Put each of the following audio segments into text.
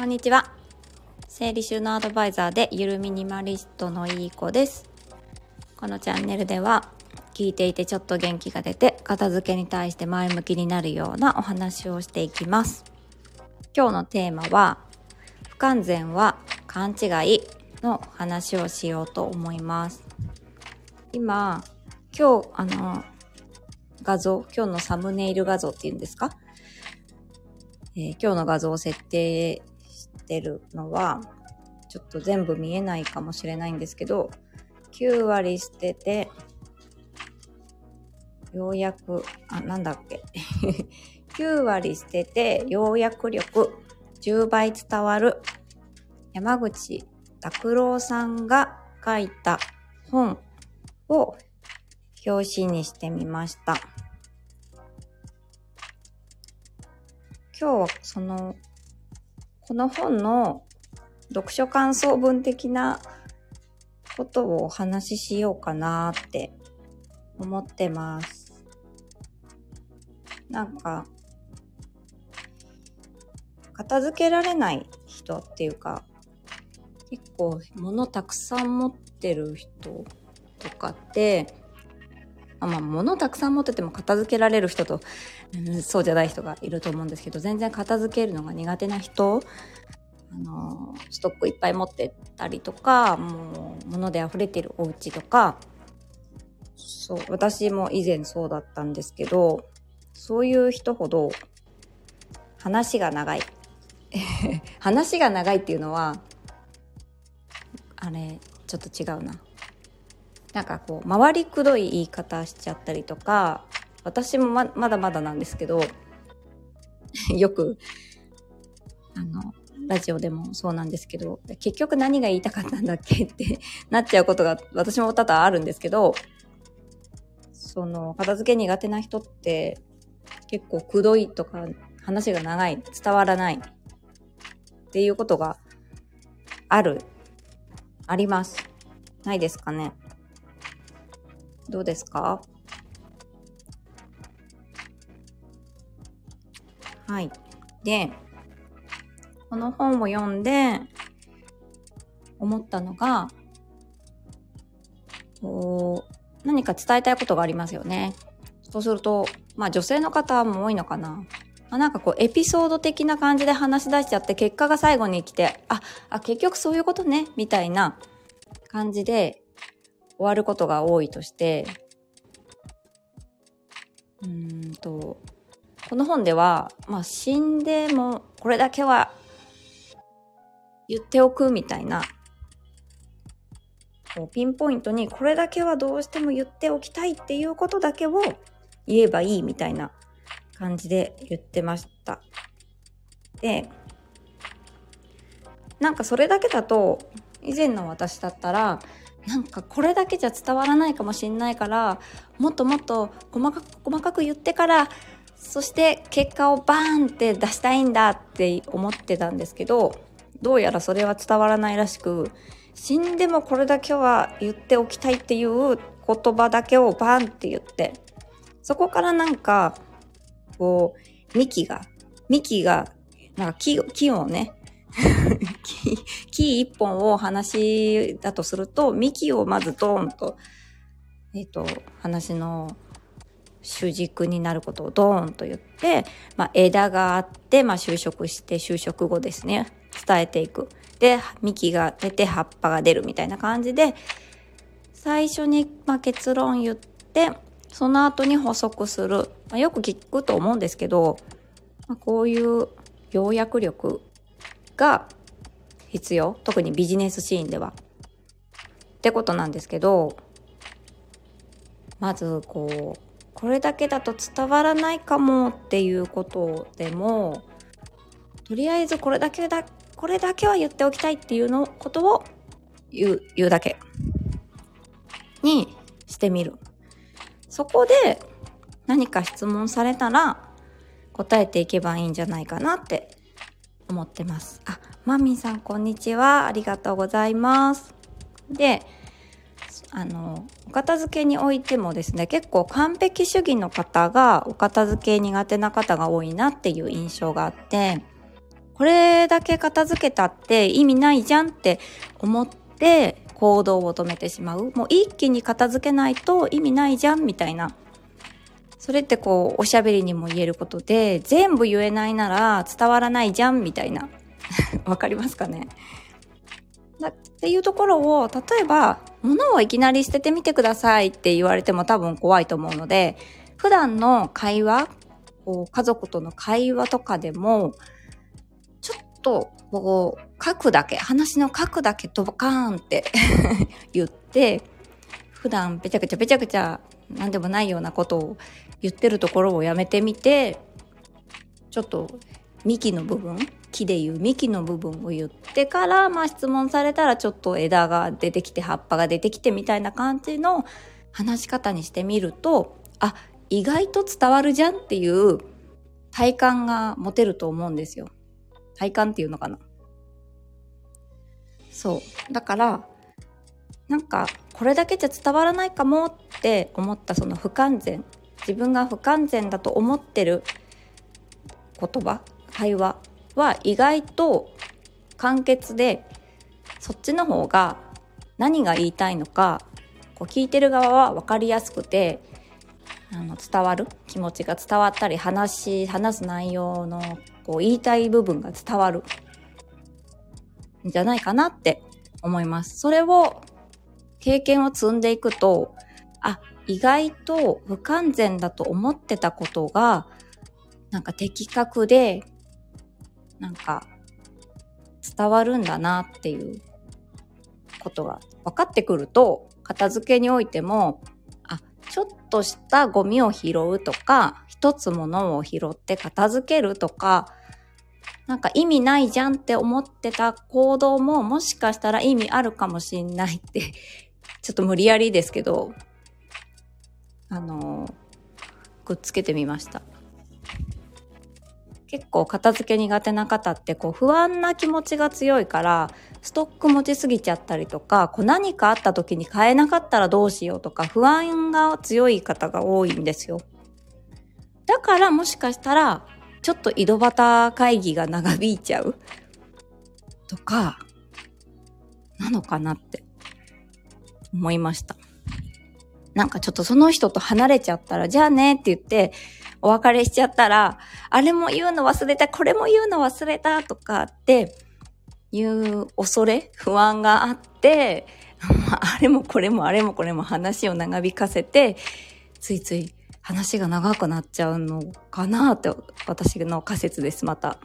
こんにちは。整理収納アドバイザーでゆるミニマリストのいい子です。このチャンネルでは聞いていてちょっと元気が出て片付けに対して前向きになるようなお話をしていきます。今日のテーマは不完全は勘違いの話をしようと思います。今、今日あの画像、今日のサムネイル画像っていうんですか？えー、今日の画像を設定してるのは、ちょっと全部見えないかもしれないんですけど、9割捨てて、ようやく、あ、なんだっけ？9割捨てて、要約力10倍伝わる山口拓郎さんが書いた本を表紙にしてみました。今日はその、この本の読書感想文的なことをお話ししようかなって思ってます。なんか、片付けられない人っていうか、結構物たくさん持ってる人とかって、あまあ、物たくさん持ってても片付けられる人と、うん、そうじゃない人がいると思うんですけど、全然片付けるのが苦手な人、あの、ストックいっぱい持ってたりとか、もう物で溢れてるお家とか、そう、私も以前そうだったんですけど、そういう人ほど話が長い。話が長いっていうのは、あれ、ちょっと違うな。なんかこう回りくどい言い方しちゃったりとか私もままだまだなんですけど よくあのラジオでもそうなんですけど結局何が言いたかったんだっけ？ってなっちゃうことが私も多々あるんですけどその片付け苦手な人って結構くどいとか話が長い伝わらないっていうことがあるあります。ないですかね？どうですか？はい。で、この本を読んで思ったのが、こう、何か伝えたいことがありますよね。そうすると、まあ女性の方も多いのかな。まあ、なんかこうエピソード的な感じで話し出しちゃって結果が最後に来て、あ、あ、結局そういうことね、みたいな感じで終わることが多いとして、うんと、この本では、まあ死んでもこれだけは言っておくみたいな、こうピンポイントにこれだけはどうしても言っておきたいっていうことだけを言えばいいみたいな感じで言ってました。で、なんかそれだけだと以前の私だったらなんかこれだけじゃ伝わらないかもしんないからもっともっと細かく細かく言ってからそして結果をバーンって出したいんだって思ってたんですけどどうやらそれは伝わらないらしく死んでもこれだけは言っておきたいっていう言葉だけをバーンって言ってそこからなんかこう幹が幹がなんか木をね木 木一本を話だとすると、幹をまずドーンと、えっ、ー、と、話の主軸になることをドーンと言って、まあ、枝があって、まあ、就職して、就職後ですね、伝えていく。で、幹が出て葉っぱが出るみたいな感じで、最初に、まあ、結論言って、その後に補足する。まあ、よく聞くと思うんですけど、まあ、こういう要約力が必要？特にビジネスシーンでは。ってことなんですけどまずこうこれだけだと伝わらないかもっていうことでもとりあえずこれだけだこれだけは言っておきたいっていうのことを言う言うだけにしてみる。そこで何か質問されたら答えていけばいいんじゃないかなって思ってます。あ、マミさんこんにちは。ありがとうございます。で、あの、お片付けにおいてもですね、結構完璧主義の方がお片付け苦手な方が多いなっていう印象があって、これだけ片付けたって意味ないじゃんって思って行動を止めてしまう。もう一気に片付けないと意味ないじゃんみたいな。それってこう、おしゃべりにも言えることで、全部言えないなら伝わらないじゃんみたいな。わかりますかね？だっていうところを、例えば、物をいきなり捨ててみてくださいって言われても多分怖いと思うので、普段の会話、こう家族との会話とかでも、ちょっと、こう、書くだけ、話の書くだけドカーンって 言って、普段べちゃくちゃべちゃくちゃ何でもないようなことを言ってるところをやめてみて、ちょっと幹の部分木でいう幹の部分を言ってから、まあ質問されたらちょっと枝が出てきて葉っぱが出てきてみたいな感じの話し方にしてみると、あ、意外と伝わるじゃんっていう体感が持てると思うんですよ。体感っていうのかな。そう。だから、なんか、これだけじゃ伝わらないかもって思ったその不完全。自分が不完全だと思ってる言葉、会話は意外と簡潔でそっちの方が何が言いたいのかこう聞いてる側は分かりやすくてあの伝わる？気持ちが伝わったり話話す内容のこう言いたい部分が伝わる？んじゃないかなって思います。それを経験を積んでいくとあ意外と不完全だと思ってたことがなんか的確でなんか伝わるんだなっていうことが分かってくると片付けにおいてもあちょっとしたゴミを拾うとか一つものを拾って片付けるとかなんか意味ないじゃんって思ってた行動ももしかしたら意味あるかもしんないって ちょっと無理やりですけどあのくっつけてみました。結構片付け苦手な方ってこう不安な気持ちが強いからストック持ちすぎちゃったりとかこう何かあった時に買えなかったらどうしようとか不安が強い方が多いんですよ。だからもしかしたらちょっと井戸端会議が長引いちゃう？とかなのかなって思いました。なんかちょっとその人と離れちゃったらじゃあねって言ってお別れしちゃったら、あれも言うの忘れた、これも言うの忘れたとかっていう恐れ、不安があって、あれもこれもあれもこれも話を長引かせて、ついつい話が長くなっちゃうのかなって私の仮説です、また。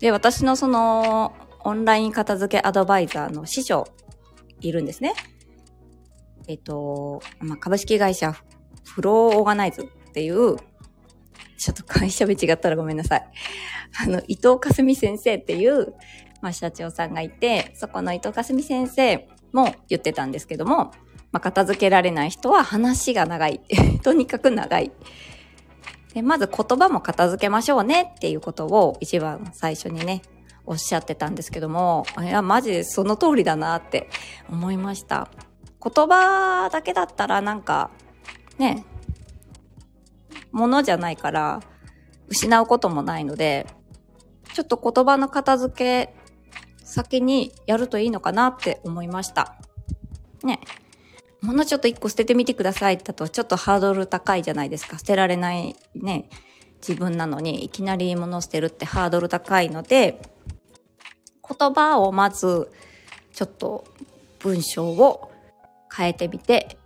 で、私のそのオンライン片付けアドバイザーの師匠いるんですね。えっと、まあ、株式会社フローオーガナイズっていう、ちょっと会社名違ったらごめんなさい。あの、伊藤かすみ先生っていう、まあ、社長さんがいて、そこの伊藤かすみ先生も言ってたんですけども、まあ、片付けられない人は話が長い。とにかく長い。で、まず言葉も片付けましょうねっていうことを一番最初にね、おっしゃってたんですけども、いや、マジでその通りだなって思いました。言葉だけだったらなんか、ね、ものじゃないから、失うこともないので、ちょっと言葉の片付け先にやるといいのかなって思いました。ね。ものちょっと一個捨ててみてくださいだとちょっとハードル高いじゃないですか。捨てられないね、自分なのにいきなり物捨てるってハードル高いので、言葉をまずちょっと文章を変えてみて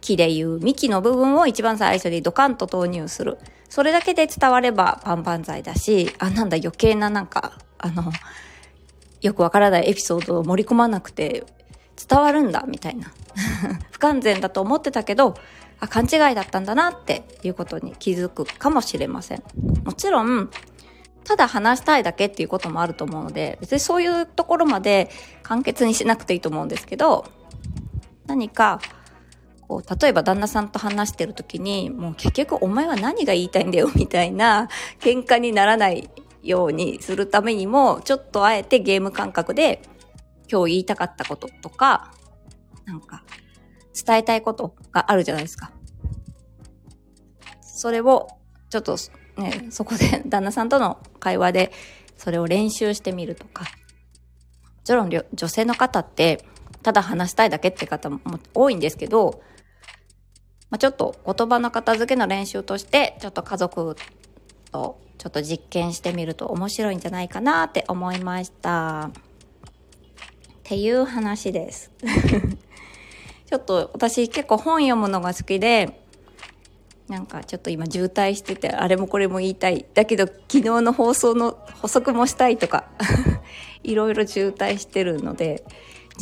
木でいう幹の部分を一番最初にドカンと投入する。それだけで伝わればパンパン剤だし、あ、なんだ余計ななんか、あの、よくわからないエピソードを盛り込まなくて伝わるんだ、みたいな。不完全だと思ってたけど、あ、勘違いだったんだなっていうことに気づくかもしれません。もちろん、ただ話したいだけっていうこともあると思うので、別にそういうところまで簡潔にしなくていいと思うんですけど、何かこう、例えば旦那さんと話してる時に、もう結局お前は何が言いたいんだよみたいな喧嘩にならないようにするためにも、ちょっとあえてゲーム感覚で今日言いたかったこととか、なんか伝えたいことがあるじゃないですか。それをちょっとね、そこで旦那さんとの会話でそれを練習してみるとか。もちろん女性の方って、ただ話したいだけって方も多いんですけど、まあ、ちょっと言葉の片付けの練習として、ちょっと家族とちょっと実験してみると面白いんじゃないかなって思いました。っていう話です。ちょっと私結構本読むのが好きで、なんかちょっと今渋滞してて、あれもこれも言いたい。だけど昨日の放送の補足もしたいとか、いろいろ渋滞してるので、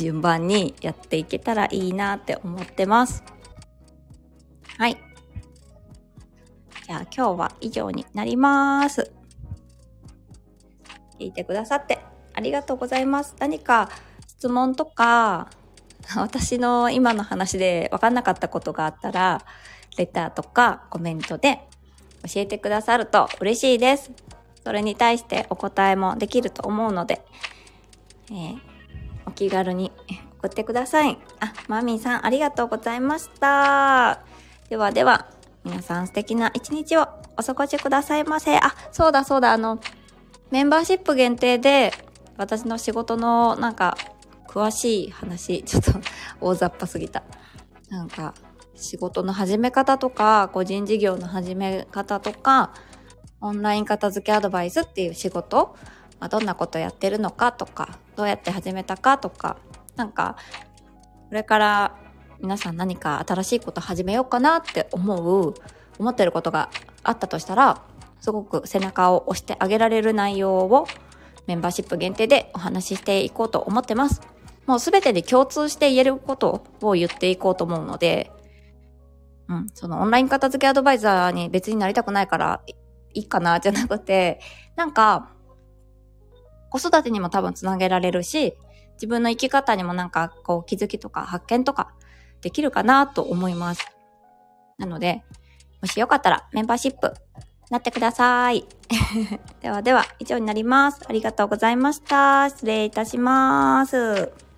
順番にやっていけたらいいなって思ってます。はい。じゃあ今日は以上になります。聞いてくださってありがとうございます。何か質問とか、私の今の話で分かんなかったことがあったら、レターとかコメントで教えてくださると嬉しいです。それに対してお答えもできると思うので、えー、お気軽に送ってください。あ、マミーさんありがとうございました。ではでは、皆さん素敵な一日をお過ごしくださいませ。あ、そうだそうだ、あの、メンバーシップ限定で私の仕事のなんか詳しい話、ちょっと大雑把すぎた。なんか、仕事の始め方とか、個人事業の始め方とか、オンライン片付けアドバイスっていう仕事、まあ、どんなことやってるのかとか、どうやって始めたかとか、なんか、これから皆さん何か新しいこと始めようかなって思う、思ってることがあったとしたら、すごく背中を押してあげられる内容をメンバーシップ限定でお話ししていこうと思ってます。もうすべてで共通して言えることを言っていこうと思うので、うん、そのオンライン片付けアドバイザーに別になりたくないからいいかなじゃなくて、なんか、子育てにも多分つなげられるし、自分の生き方にもなんかこう気づきとか発見とかできるかなと思います。なので、もしよかったらメンバーシップなってください。ではでは、以上になります。ありがとうございました。失礼いたします。